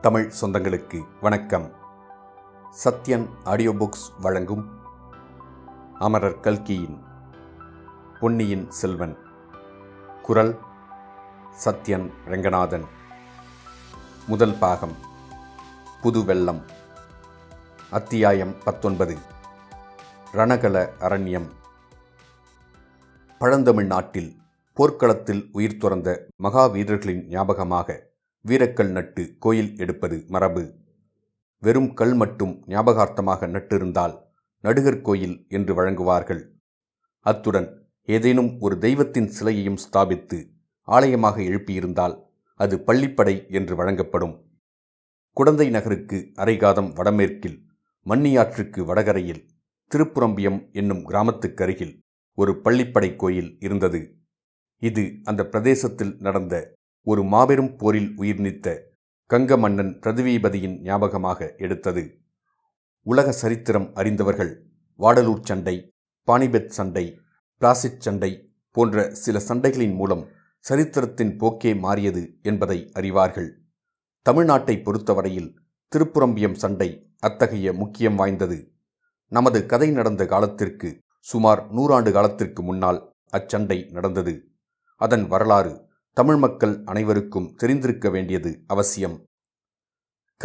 தமிழ் சொந்தங்களுக்கு வணக்கம். Sathyan audio books வழங்கும் அமரர் கல்கியின் பொன்னியின் செல்வன். குரல் சத்யன் ரெங்கநாதன். முதல் பாகம் புது வெள்ளம். அத்தியாயம் பத்தொன்பது ரணகல அரண்யம். பழந்தமிழ் நாட்டில் போர்க்களத்தில் உயிர் துறந்த மகாவீரர்களின் ஞாபகமாக வீரக்கல் நட்டு கோயில் எடுப்பது மரபு. வெறும் கல் மட்டும் ஞாபகார்த்தமாக நட்டிருந்தால் நடுகர் கோயில் என்று வழங்குவார்கள். அத்துடன் ஏதேனும் ஒரு தெய்வத்தின் சிலையையும் ஸ்தாபித்து ஆலயமாக எழுப்பியிருந்தால் அது பள்ளிப்படை என்று வழங்கப்படும். குடந்தை நகருக்கு அரைகாதம் வடமேற்கில் மன்னியாற்றுக்கு வடகரையில் திருப்புரம்பியம் என்னும் கிராமத்துக்கருகில் ஒரு பள்ளிப்படை கோயில் இருந்தது. இது அந்த பிரதேசத்தில் நடந்த ஒரு மாபெரும் போரில் உயிர் நீத்த கங்க மன்னன் பிரதிவீபதியின் ஞாபகமாக எடுத்தது. உலக சரித்திரம் அறிந்தவர்கள் வாடலூர் சண்டை பானிபெத் சண்டை பிளாசிட் சண்டை போன்ற சில சண்டைகளின் மூலம் சரித்திரத்தின் போக்கே மாறியது என்பதை அறிவார்கள். தமிழ்நாட்டை பொறுத்தவரையில் திருப்புரம்பியம் சண்டை அத்தகைய முக்கியம் வாய்ந்தது. நமது கதை நடந்த காலத்திற்கு சுமார் நூறாண்டு காலத்திற்கு முன்னால் அச்சண்டை நடந்தது. அதன் வரலாறு தமிழ் மக்கள் அனைவருக்கும் தெரிந்திருக்க வேண்டியது அவசியம்.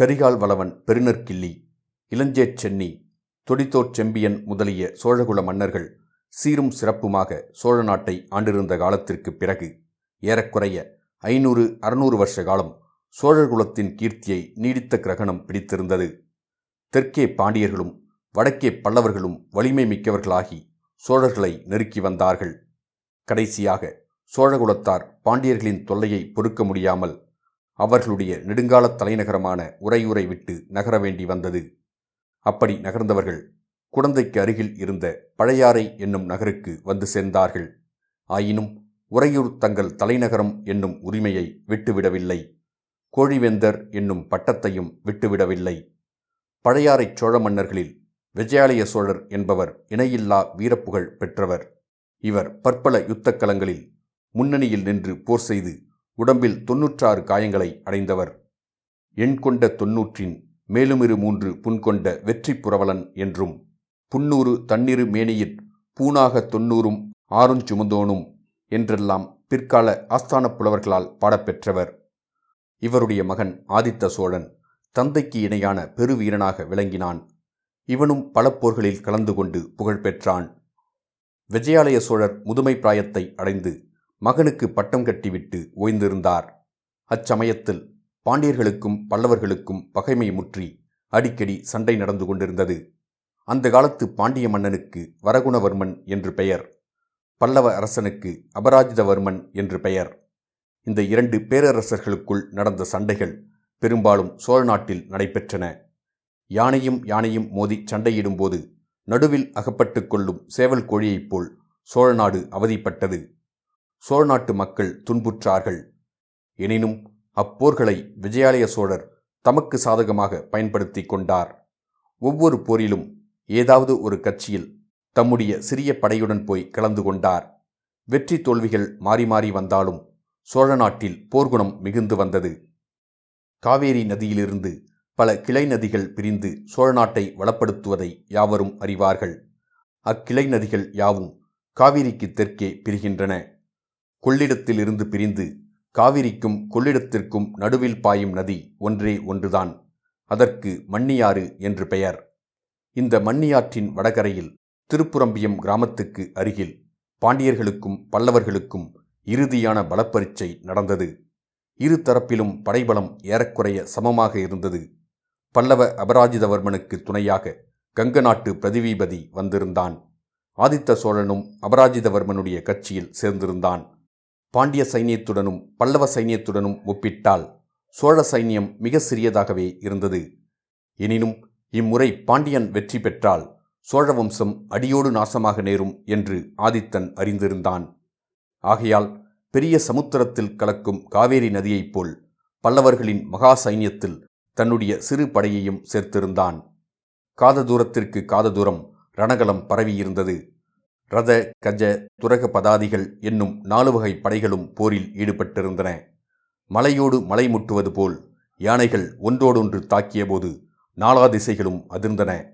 கரிகால் வளவன் பெருநற்கிள்ளி இளஞ்சேட் சென்னி தொடித்தோர் செம்பியன் முதலிய சோழகுல மன்னர்கள் சீரும் சிறப்புமாக சோழ நாட்டை ஆண்டிருந்த காலத்திற்குப் பிறகு ஏறக்குறைய ஐநூறு அறுநூறு வருஷ காலம் சோழகுலத்தின் கீர்த்தியை நீடித்த கிரகணம் பிடித்திருந்தது. தெற்கே பாண்டியர்களும் வடக்கே பல்லவர்களும் வலிமை மிக்கவர்களாகி சோழர்களை நெருக்கி வந்தார்கள். கடைசியாக சோழகுலத்தார் பாண்டியர்களின் தொல்லையை பொறுக்க முடியாமல் அவர்களுடைய நெடுங்கால தலைநகரமான உறையூரை விட்டு நகர வேண்டி வந்தது. அப்படி நகர்ந்தவர்கள் குடந்தைக்கு அருகில் இருந்த பழையாறை என்னும் நகருக்கு வந்து சேர்ந்தார்கள். ஆயினும் உறையூர் தங்கள் தலைநகரம் என்னும் உரிமையை விட்டுவிடவில்லை. கோழிவேந்தர் என்னும் பட்டத்தையும் விட்டுவிடவில்லை. பழையாறை சோழ மன்னர்களில் விஜயாலய சோழர் என்பவர் இணையில்லா வீரப்புகழ் பெற்றவர். இவர் பற்பல யுத்தக்கலங்களில் முன்னணியில் நின்று போர் செய்து உடம்பில் தொன்னூற்றாறு காயங்களை அடைந்தவர். எண் கொண்ட தொன்னூற்றின் மேலுமிரு மூன்று புண்கொண்ட வெற்றி புரவலன் என்றும் புன்னூறு தண்ணிரு மேனியிற் பூணாக தொன்னூறும் ஆறுஞ்சுமந்தோனும் என்றெல்லாம் பிற்கால ஆஸ்தானப் புலவர்களால் பாடப்பெற்றவர். இவருடைய மகன் ஆதித்த சோழன் தந்தைக்கு இணையான பெருவீரனாக விளங்கினான். இவனும் பல போர்களில் கலந்து கொண்டு புகழ் பெற்றான். விஜயாலய சோழர் முதுமை பிராயத்தை அடைந்து மகனுக்கு பட்டம் கட்டிவிட்டு ஓய்ந்திருந்தார். அச்சமயத்தில் பாண்டியர்களுக்கும் பல்லவர்களுக்கும் பகைமை முற்றி அடிக்கடி சண்டை நடந்து கொண்டிருந்தது. அந்த காலத்து பாண்டிய மன்னனுக்கு வரகுணவர்மன் என்று பெயர். பல்லவ அரசனுக்கு அபராஜிதவர்மன் என்று பெயர். இந்த இரண்டு பேரரசர்களுக்குள் நடந்த சண்டைகள் பெரும்பாலும் சோழ நாட்டில் நடைபெற்றன. யானையும் யானையும் மோதி சண்டையிடும்போது நடுவில் அகப்பட்டு கொள்ளும் சேவல் கோழியைப் போல் சோழநாடு அவதிப்பட்டது. சோழ நாட்டு மக்கள் துன்புற்றார்கள். எனினும் அப்போர்களை விஜயாலய சோழர் தமக்கு சாதகமாக பயன்படுத்தி கொண்டார். ஒவ்வொரு போரிலும் ஏதாவது ஒரு கட்சியில் தம்முடைய சிறிய படையுடன் போய் கலந்து கொண்டார். வெற்றி தோல்விகள் மாறி மாறி வந்தாலும் சோழ நாட்டில் போர்க்குணம் மிகுந்து வந்தது. காவேரி நதியிலிருந்து பல கிளை நதிகள் பிரிந்து சோழ நாட்டை வளப்படுத்துவதை யாவரும் அறிவார்கள். அக்கிளை நதிகள் யாவும் காவிரிக்கு தெற்கே பிரிகின்றன. கொள்ளிடத்திலிருந்து பிரிந்து காவிரிக்கும் கொள்ளிடத்திற்கும் நடுவில் பாயும் நதி ஒன்றே ஒன்றுதான். அதற்கு மண்ணியாறு என்று பெயர். இந்த மண்ணியாற்றின் வடகரையில் திருப்புரம்பியம் கிராமத்துக்கு அருகில் பாண்டியர்களுக்கும் பல்லவர்களுக்கும் இறுதியான பலப்பரீட்சை நடந்தது. இரு தரப்பிலும் படைபலம் ஏறக்குறைய சமமாக இருந்தது. பல்லவ அபராஜிதவர்மனுக்கு துணையாக கங்க நாட்டு பிரதிவீபதி வந்திருந்தான். ஆதித்த சோழனும் அபராஜிதவர்மனுடைய கட்சியில் சேர்ந்திருந்தான். பாண்டிய சைனியத்துடனும் பல்லவ சைனியத்துடனும் ஒப்பிட்டால் சோழ சைன்யம் மிக சிறியதாகவே இருந்தது. எனினும் இம்முறை பாண்டியன் வெற்றி பெற்றால் சோழ வம்சம் அடியோடு நாசமாக நேரும் என்று ஆதித்தன் அறிந்திருந்தான். ஆகையால் பெரிய சமுத்திரத்தில் கலக்கும் காவேரி நதியைப் போல் பல்லவர்களின் மகா சைன்யத்தில் தன்னுடைய சிறு படையையும் சேர்த்திருந்தான். காத தூரத்திற்கு காத தூரம் ரணகலம் பரவியிருந்தது. ரத கஜ துரக பதாதிகள் என்னும் நாலு வகை படைகளும் போரில் ஈடுபட்டிருந்தன. மலையோடு மலை முட்டுவது போல் யானைகள் ஒன்றோடொன்று தாக்கியபோது நாலா திசைகளும் அதிர்ந்தன.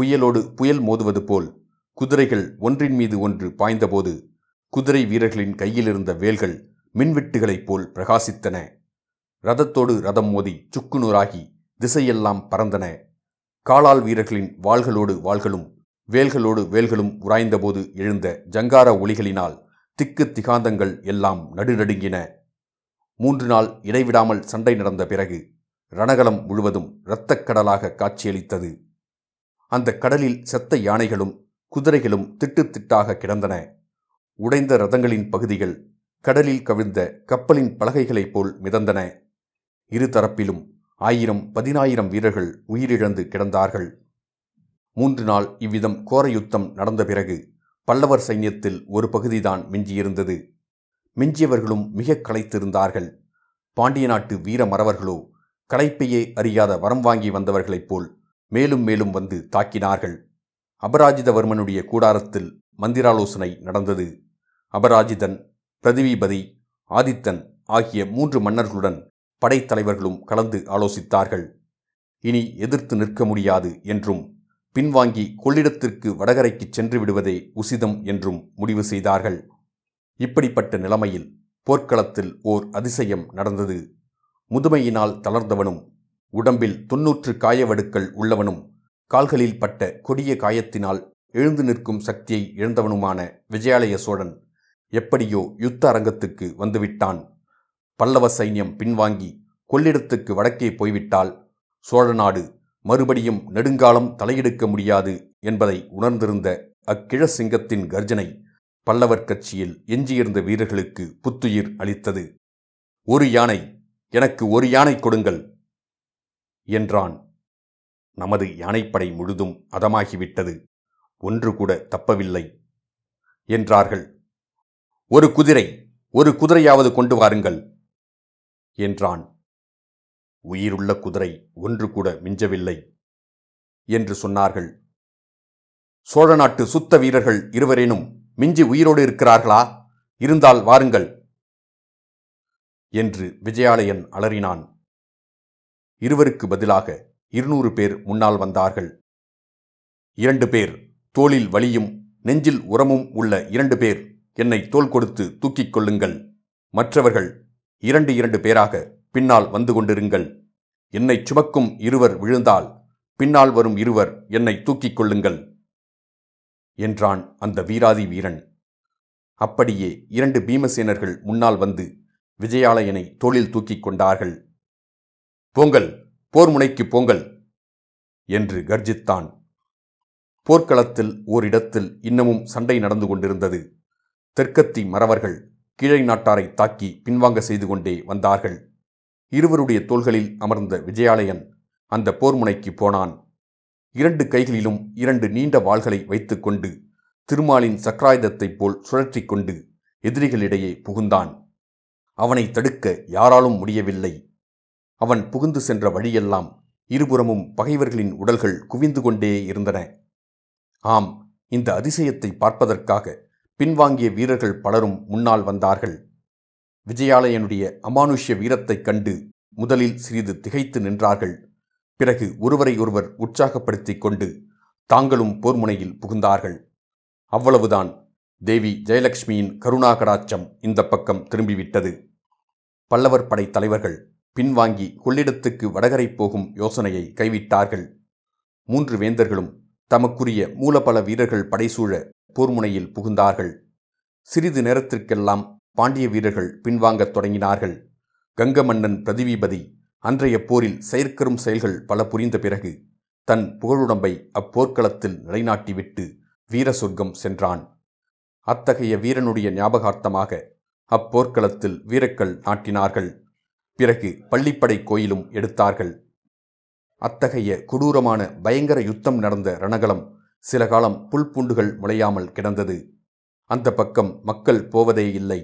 புயலோடு புயல் மோதுவது போல் குதிரைகள் ஒன்றின் மீது ஒன்று பாய்ந்தபோது குதிரை வீரர்களின் கையிலிருந்த வேல்கள் மின்வெட்டுகளைப் போல் பிரகாசித்தன. ரதத்தோடு ரதம் மோதி சுக்குநூறாகி திசையெல்லாம் பறந்தன. காலால் வீரர்களின் வாள்களோடு வாள்களும் வேல்களோடு வேல்களும் உராய்ந்தபோது எழுந்த ஜங்கார ஒளிகளினால் திக்கு திகாந்தங்கள் எல்லாம் நடுநடுங்கின. மூன்று நாள் இடைவிடாமல் சண்டை நடந்த பிறகு ரணகலம் முழுவதும் இரத்தக் கடலாக காட்சியளித்தது. அந்த கடலில் செத்த யானைகளும் குதிரைகளும் திட்டு திட்டாக கிடந்தன. உடைந்த ரதங்களின் பகுதிகள் கடலில் கவிழ்ந்த கப்பலின் பலகைகளைப் போல் மிதந்தன. இருதரப்பிலும் ஆயிரம் பதினாயிரம் வீரர்கள் உயிரிழந்து கிடந்தார்கள். மூன்று நாள் இவ்விதம் கோர யுத்தம் நடந்த பிறகு பல்லவர் சைன்யத்தில் ஒரு பகுதிதான் மிஞ்சியிருந்தது. மிஞ்சியவர்களும் மிக களைத்திருந்தார்கள். பாண்டிய நாட்டு வீர மறவர்களோ களைப்பையே அறியாத வரம் வாங்கி வந்தவர்களைப் போல் மேலும் மேலும் வந்து தாக்கினார்கள். அபராஜிதவர்மனுடைய கூடாரத்தில் மந்திராலோசனை நடந்தது. அபராஜிதன் பிரதிவிபதி ஆதித்தன் ஆகிய மூன்று மன்னர்களுடன் படைத்தலைவர்களும் கலந்து ஆலோசித்தார்கள். இனி எதிர்த்து நிற்க முடியாது என்றும் பின்வாங்கி கொள்ளிடத்திற்கு வடகரைக்கு சென்று விடுவதே உசிதம் என்றும் முடிவு செய்தார்கள். இப்படிப்பட்ட நிலைமையில் போர்க்களத்தில் ஓர் அதிசயம் நடந்தது. முதுமையினால் தளர்ந்தவனும் உடம்பில் தொன்னூற்று காயவடுக்கள் உள்ளவனும் கால்களில் பட்ட கொடிய காயத்தினால் எழுந்து நிற்கும் சக்தியை இழந்தவனுமான விஜயாலய சோழன் எப்படியோ யுத்த அரங்கத்துக்கு வந்துவிட்டான். பல்லவ சைன்யம் பின்வாங்கி கொள்ளிடத்துக்கு வடக்கே போய்விட்டால் சோழ நாடு மறுபடியும் நெடுங்காலம் தலையெடுக்க முடியாது என்பதை உணர்ந்திருந்த அக்கிழசிங்கத்தின் கர்ஜனை பல்லவர் கட்சியில் எஞ்சியிருந்த வீரர்களுக்கு புத்துயிர் அளித்தது. ஒரு யானை எனக்கு ஒரு யானை கொடுங்கள் என்றான். நமது யானைப்படை முழுதும் அதமாகிவிட்டது ஒன்று கூட தப்பவில்லை என்றார்கள். ஒரு குதிரை ஒரு குதிரையாவது கொண்டு வாருங்கள் என்றான். உயிருள்ள குதிரை ஒன்று கூட மிஞ்சவில்லை என்று சொன்னார்கள். சோழ நாட்டு சுத்த வீரர்கள் இருவரேனும் மிஞ்சி உயிரோடு இருக்கிறார்களா? இருந்தால் வாருங்கள் என்று விஜயாலயன் அலறினான். இருவருக்கு பதிலாக இருநூறு பேர் முன்னால் வந்தார்கள். இரண்டு பேர் தோளில் வலியும் நெஞ்சில் உரமும் உள்ள இரண்டு பேர் என்னை தோள் கொடுத்து தூக்கிக் கொள்ளுங்கள். மற்றவர்கள் இரண்டு இரண்டு பேராக பின்னால் வந்து கொண்டிருங்கள். என்னை சுமக்கும் இருவர் விழுந்தால் பின்னால் வரும் இருவர் என்னை தூக்கிக் கொள்ளுங்கள் என்றான் அந்த வீராதி வீரன். அப்படியே இரண்டு பீமசேனர்கள் முன்னால் வந்து விஜயாலயனை தோளில் தூக்கிக் கொண்டார்கள். போங்கள் போர் முனைக்கு போங்கள் என்று கர்ஜித்தான். போர்க்களத்தில் ஓரிடத்தில் இன்னமும் சண்டை நடந்து கொண்டிருந்தது. தெற்கத்தி மறவர்கள் கீழை நாட்டாரை தாக்கி பின்வாங்க செய்து கொண்டே வந்தார்கள். இருவருடைய தோள்களில் அமர்ந்த விஜயாலயன் அந்த போர்முனைக்கு போனான். இரண்டு கைகளிலும் இரண்டு நீண்ட வாள்களை வைத்துக்கொண்டு திருமாலின் சக்கராயுதத்தைப் போல் சுழற்றிக் கொண்டு எதிரிகளிடையே புகுந்தான். அவனை தடுக்க யாராலும் முடியவில்லை. அவன் புகுந்து சென்ற வழியெல்லாம் இருபுறமும் பகைவர்களின் உடல்கள் குவிந்து கொண்டே இருந்தன. ஆம் இந்த அதிசயத்தை பார்ப்பதற்காக பின்வாங்கிய வீரர்கள் பலரும் முன்னால் வந்தார்கள். விஜயாலயனுடைய அமானுஷ்ய வீரத்தைக் கண்டு முதலில் சிறிது திகைத்து நின்றார்கள். பிறகு ஒருவரை ஒருவர் உற்சாகப்படுத்திக் கொண்டு தாங்களும் போர்முனையில் புகுந்தார்கள். அவ்வளவுதான். தேவி ஜெயலட்சுமியின் கருணாகடாச்சம் இந்த பக்கம் திரும்பிவிட்டது. பல்லவர் படை தலைவர்கள் பின்வாங்கி கொள்ளிடத்துக்கு வடகரை போகும் யோசனையை கைவிட்டார்கள். மூன்று வேந்தர்களும் தமக்குரிய மூலபல வீரர்கள் படைசூழ போர்முனையில் புகுந்தார்கள். சிறிது நேரத்திற்கெல்லாம் பாண்டிய வீரர்கள் பின்வாங்கத் தொடங்கினார்கள். கங்க மன்னன் பிரதிவீபதி அன்றைய போரில் செயற்கரும் செயல்கள் பல புரிந்த பிறகு தன் புகழுடம்பை அப்போர்க்களத்தில் நிலைநாட்டிவிட்டு வீர சொர்க்கம் சென்றான். அத்தகைய வீரனுடைய ஞாபகார்த்தமாக அப்போர்க்களத்தில் வீரக்கள் நாட்டினார்கள். பிறகு பள்ளிப்படை கோயிலும் எடுத்தார்கள். அத்தகைய கொடூரமான பயங்கர யுத்தம் நடந்த ரணகலம் சில காலம் புல்பூண்டுகள் முளையாமல் கிடந்தது. அந்த பக்கம் மக்கள் போவதே இல்லை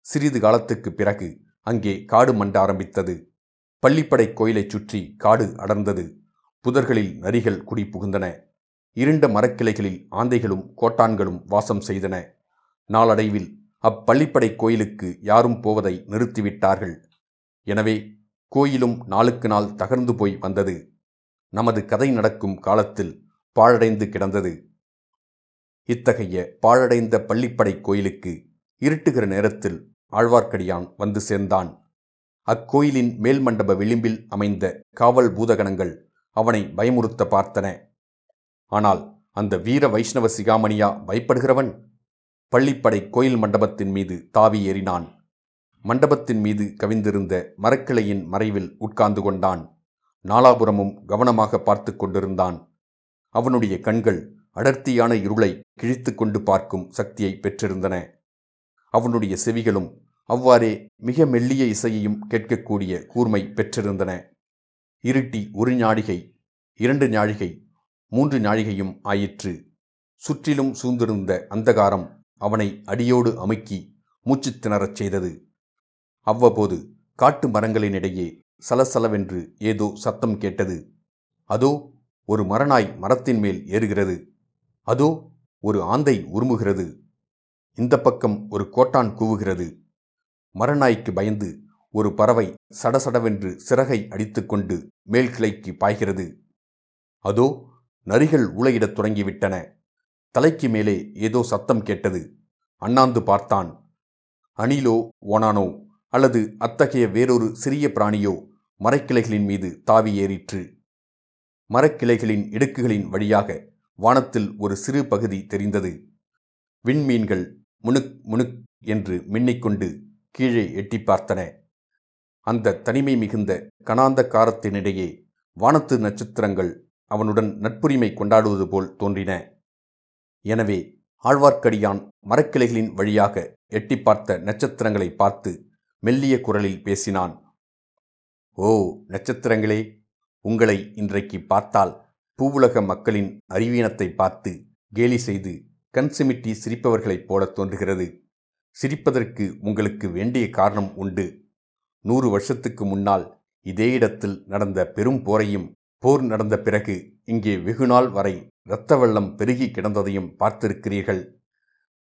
சிறிது காலத்துக்கு பிறகு அங்கே காடு மண்ட ஆரம்பித்தது. பள்ளிப்படை கோயிலைச் சுற்றி காடு அடர்ந்தது. புதர்களில் நரிகள் குடி புகுந்தன. இருண்ட மரக்கிளைகளில் ஆந்தைகளும் கோட்டான்களும் வாசம் செய்தன. நாளடைவில் அப்பள்ளிப்படை கோயிலுக்கு யாரும் போவதை நிறுத்திவிட்டார்கள். எனவே கோயிலும் நாளுக்கு நாள் தகர்ந்து போய் வந்தது. நமது கதை நடக்கும் காலத்தில் பாழடைந்து கிடந்தது. இத்தகைய பாழடைந்த பள்ளிப்படை கோயிலுக்கு இருட்டுகிற நேரத்தில் ஆழ்வார்க்கடியான் வந்து சேர்ந்தான். அக்கோயிலின் மேல் மண்டப விளிம்பில் அமைந்த காவல் பூதகணங்கள் அவனை பயமுறுத்த பார்த்தன. ஆனால் அந்த வீர வைஷ்ணவ சிகாமணியா பயப்படுகிறவன்? பள்ளிப்படை கோயில் மண்டபத்தின் மீது தாவி ஏறினான். மண்டபத்தின் மீது கவிந்திருந்த மரக்கிளையின் மறைவில் உட்கார்ந்து கொண்டான். நாலாபுரமும் கவனமாக பார்த்து கொண்டிருந்தான். அவனுடைய கண்கள் அடர்த்தியான இருளை கிழித்து கொண்டு பார்க்கும் சக்தியை பெற்றிருந்தன. அவனுடைய செவிகளும் அவ்வாறே மிக மெல்லிய இசையையும் கேட்கக்கூடிய கூர்மை பெற்றிருந்தன. இருட்டி ஒரு ஞாழிகை இரண்டு ஞாழிகை மூன்று ஞாழிகையும் ஆயிற்று. சுற்றிலும் சூழ்ந்திருந்த அந்தகாரம் அவனை அடியோடு அமுக்கி மூச்சு திணறச் செய்தது. அவ்வப்போது காட்டு மரங்களினிடையே சலசலவென்று ஏதோ சத்தம் கேட்டது. அதோ ஒரு மரநாய் மரத்தின் மேல் ஏறுகிறது. அதோ ஒரு ஆந்தை உருமுகிறது. இந்த பக்கம் ஒரு கோட்டான் கூவுகிறது. மரநாய்க்கு பயந்து ஒரு பறவை சடசடவென்று சிறகை அடித்துக்கொண்டு மேல் கிளைக்கு பாய்கிறது. அதோ நரிகள் ஊளையிடத் தொடங்கிவிட்டன. தலைக்கு மேலே ஏதோ சத்தம் கேட்டது. அண்ணாந்து பார்த்தான். அணிலோ ஓனானோ? அல்லது அத்தகைய வேறொரு சிறிய பிராணியோ மரக்கிளைகளின் மீது தாவி ஏறிற்று. மரக்கிளைகளின் இடுக்குகளின் வழியாக வானத்தில் ஒரு சிறு பகுதி தெரிந்தது. விண்மீன்கள் முணுக் முணுக் என்று மின்னிக்கொண்டு கீழே எட்டி பார்த்தன. அந்த தனிமை மிகுந்த கனாந்த காரத்தினிடையே வானத்து நட்சத்திரங்கள் அவனுடன் நட்புரிமை கொண்டாடுவது போல் தோன்றின. எனவே ஆழ்வார்க்கடியான் மரக்கிளைகளின் வழியாக எட்டி பார்த்த நட்சத்திரங்களை பார்த்து மெல்லிய குரலில் பேசினான். ஓ நட்சத்திரங்களே உங்களை இன்றைக்கு பார்த்தால் பூவுலக மக்களின் அறிவீனத்தை பார்த்து கேலி செய்து கண் சிமிட்டி சிரிப்பவர்களைப் போல தோன்றுகிறது. சிரிப்பதற்கு உங்களுக்கு வேண்டிய காரணம் உண்டு. நூறு வருஷத்துக்கு முன்னால் இதே இடத்தில் நடந்த பெரும் போரையும் போர் நடந்த பிறகு இங்கே வெகுநாள் வரை இரத்த வெள்ளம் பெருகி கிடந்ததையும் பார்த்திருக்கிறீர்கள்.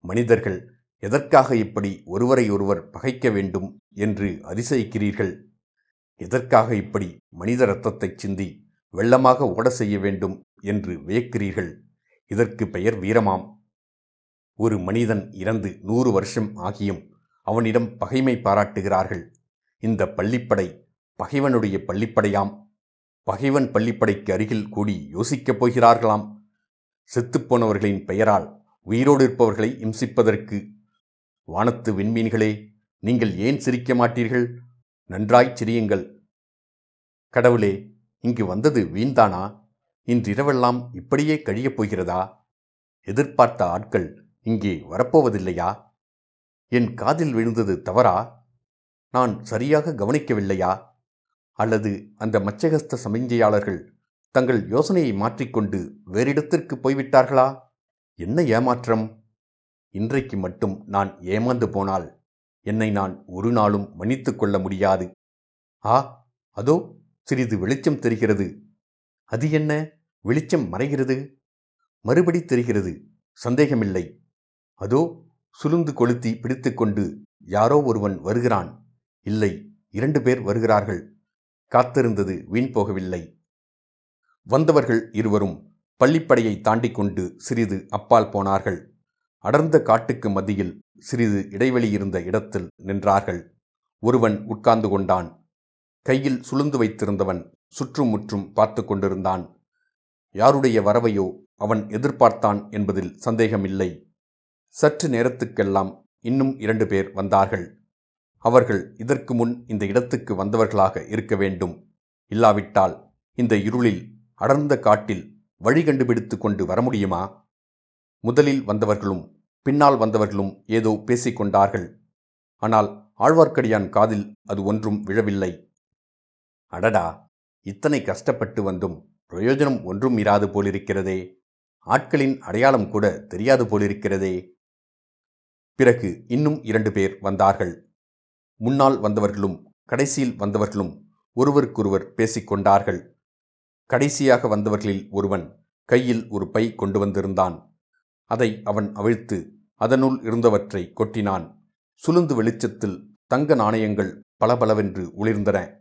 மனிதர்கள் எதற்காக இப்படி ஒருவரை ஒருவர் பகைக்க வேண்டும் என்று அதிசயிக்கிறீர்கள்? எதற்காக இப்படி மனித இரத்தத்தை சிந்தி வெள்ளமாக ஓட செய்ய வேண்டும் என்று வியக்கிறீர்கள்? இதற்கு பெயர் வீரமாம். ஒரு மனிதன் இறந்து நூறு வருஷம் ஆகியும் அவனிடம் பகைமை பாராட்டுகிறார்கள். இந்த பள்ளிப்படை பகைவனுடைய பள்ளிப்படையாம். பகைவன் பள்ளிப்படைக்கு அருகில் கூடி யோசிக்கப் போகிறார்களாம். செத்துப்போனவர்களின் பெயரால் உயிரோடு இருப்பவர்களை இம்சிப்பதற்கு. வானத்து விண்மீன்களே நீங்கள் ஏன் சிரிக்க மாட்டீர்கள்? நன்றாய்ச் சிரியுங்கள். கடவுளே இங்கு வந்தது வீண்தானா? இன்றிரவெல்லாம் இப்படியே கழியப் போகிறதா? எதிர்பார்த்த ஆட்கள் இங்கே வரப்போவதில்லையா? என் காதில் விழுந்தது தவறா? நான் சரியாக கவனிக்கவில்லையா? அல்லது அந்த மச்சகஸ்த சமிஞ்சையாளர்கள் தங்கள் யோசனையை மாற்றிக்கொண்டு வேறிடத்திற்கு போய்விட்டார்களா? என்ன ஏமாற்றம்? இன்றைக்கு மட்டும் நான் ஏமாந்து போனால் என்னை நான் ஒரு நாளும் மன்னித்து கொள்ள முடியாது. ஆ அதோ சிறிது வெளிச்சம் தெரிகிறது. அது என்ன? வெளிச்சம் மறைகிறது? மறுபடி தெரிகிறது. சந்தேகமில்லை. அதோ சுலுந்து கொளுத்தி பிடித்துக்கொண்டு யாரோ ஒருவன் வருகிறான். இல்லை இரண்டு பேர் வருகிறார்கள். காத்திருந்தது வீண் போகவில்லை. வந்தவர்கள் இருவரும் பள்ளிப்படையை தாண்டிக் கொண்டு சிறிது அப்பால் போனார்கள். அடர்ந்த காட்டுக்கு மத்தியில் சிறிது இடைவெளி இருந்த இடத்தில் நின்றார்கள். ஒருவன் உட்கார்ந்து கொண்டான். கையில் சுளுந்து வைத்திருந்தவன் சுற்றும் முற்றும் பார்த்து கொண்டிருந்தான். யாருடைய வரவையோ அவன் எதிர்பார்த்தான் என்பதில் சந்தேகமில்லை. சற்று நேரத்துக்கெல்லாம் இன்னும் இரண்டு பேர் வந்தார்கள். அவர்கள் இதற்கு முன் இந்த இடத்துக்கு வந்தவர்களாக இருக்க வேண்டும். இல்லாவிட்டால் இந்த இருளில் அடர்ந்த காட்டில் வழி கண்டுபிடித்து கொண்டு வர முடியுமா? முதலில் வந்தவர்களும் பின்னால் வந்தவர்களும் ஏதோ பேசிக்கொண்டார்கள் ஆனால் ஆழ்வார்க்கடியான் காதில் அது ஒன்றும் விழவில்லை. அடடா! இத்தனை கஷ்டப்பட்டு வந்தும் பிரயோஜனம் ஒன்றும் இராது போலிருக்கிறதே. ஆட்களின் அடையாளம் கூட தெரியாது போலிருக்கிறதே. பிறகு இன்னும் இரண்டு பேர் வந்தார்கள். முன்னால் வந்தவர்களும் கடைசியில் வந்தவர்களும் ஒருவருக்கொருவர் பேசிக்கொண்டார்கள் கடைசியாக வந்தவர்களில் ஒருவன் கையில் ஒரு பை கொண்டு வந்திருந்தான். அதை அவன் அவிழ்த்து அதனுள் இருந்தவற்றை கொட்டினான். சுளுந்து வெளிச்சத்தில் தங்க நாணயங்கள் பளபளவென்று ஒளிர்ந்தன.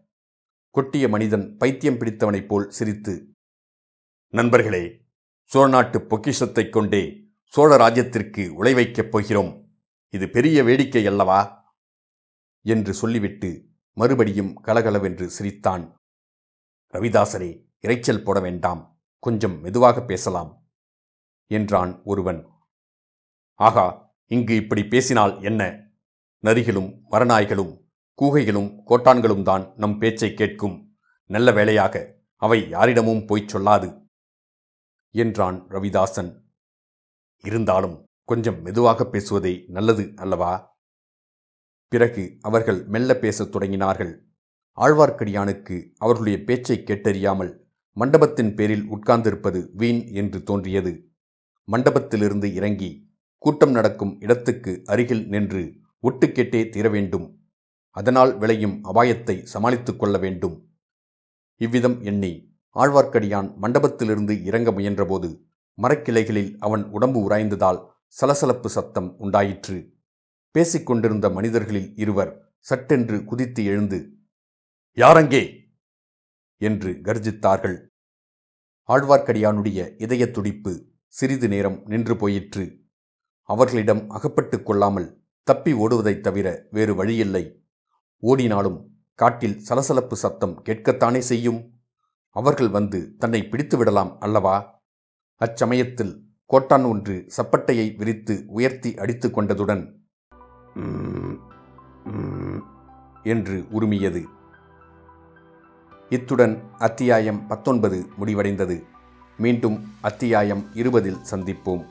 கொட்டிய மனிதன் பைத்தியம் பிடித்தவனைப் போல் சிரித்து நண்பர்களே சோழ நாட்டு பொக்கிஷத்தைக் கொண்டே சோழ ராஜ்யத்திற்கு உழைவைக்கப் போகிறோம். இது பெரிய வேடிக்கை அல்லவா? என்று சொல்லிவிட்டு மறுபடியும் கலகலவென்று சிரித்தான். ரவிதாசரே இரைச்சல் போட வேண்டாம். கொஞ்சம் மெதுவாக பேசலாம் என்றான் ஒருவன். ஆகா இங்கு இப்படி பேசினால் என்ன? நரிகளும் மரநாய்களும் கூகைகளும் கோட்டான்களும் தான் நம் பேச்சை கேட்கும். நல்ல வேளையாக அவை யாரிடமும் போய்ச் சொல்லாது என்றான் ரவிதாசன். இருந்தாலும் கொஞ்சம் மெதுவாக பேசுவதே நல்லது அல்லவா? பிறகு அவர்கள் மெல்ல பேசத் தொடங்கினார்கள். ஆழ்வார்க்கடியானுக்கு அவர்களுடைய பேச்சை கேட்டறியாமல் மண்டபத்தின் பேரில் உட்கார்ந்திருப்பது வீண் என்று தோன்றியது. மண்டபத்திலிருந்து இறங்கி கூட்டம் நடக்கும் இடத்துக்கு அருகில் நின்று ஒட்டு கேட்டே தீர வேண்டும். அதனால் விளையும் அபாயத்தை சமாளித்துக் கொள்ள வேண்டும். இவ்விதம் எண்ணி ஆழ்வார்க்கடியான் மண்டபத்திலிருந்து இறங்க முயன்றபோது மரக்கிளைகளில் அவன் உடம்பு உராய்ந்ததால் சலசலப்பு சத்தம் உண்டாயிற்று. பேசிக்கொண்டிருந்த மனிதர்களில் இருவர் சட்டென்று குதித்து எழுந்து யாரங்கே? என்று கர்ஜித்தார்கள். ஆழ்வார்க்கடியானுடைய இதய துடிப்பு சிறிது நேரம் நின்று போயிற்று. அவர்களிடம் அகப்பட்டுக் கொள்ளாமல் தப்பி ஓடுவதைத் தவிர வேறு வழியில்லை. ஓடினாலும் காட்டில் சலசலப்பு சத்தம் கேட்கத்தானே செய்யும்? அவர்கள் வந்து தன்னை பிடித்து விடலாம் அல்லவா? அச்சமயத்தில் கோட்டான் ஒன்று சப்பட்டையை விரித்து உயர்த்தி அடித்து கொண்டதுடன் என்று உருமியது. இத்துடன் அத்தியாயம் பத்தொன்பது முடிவடைந்தது. மீண்டும் அத்தியாயம் இருபதில் சந்திப்போம்.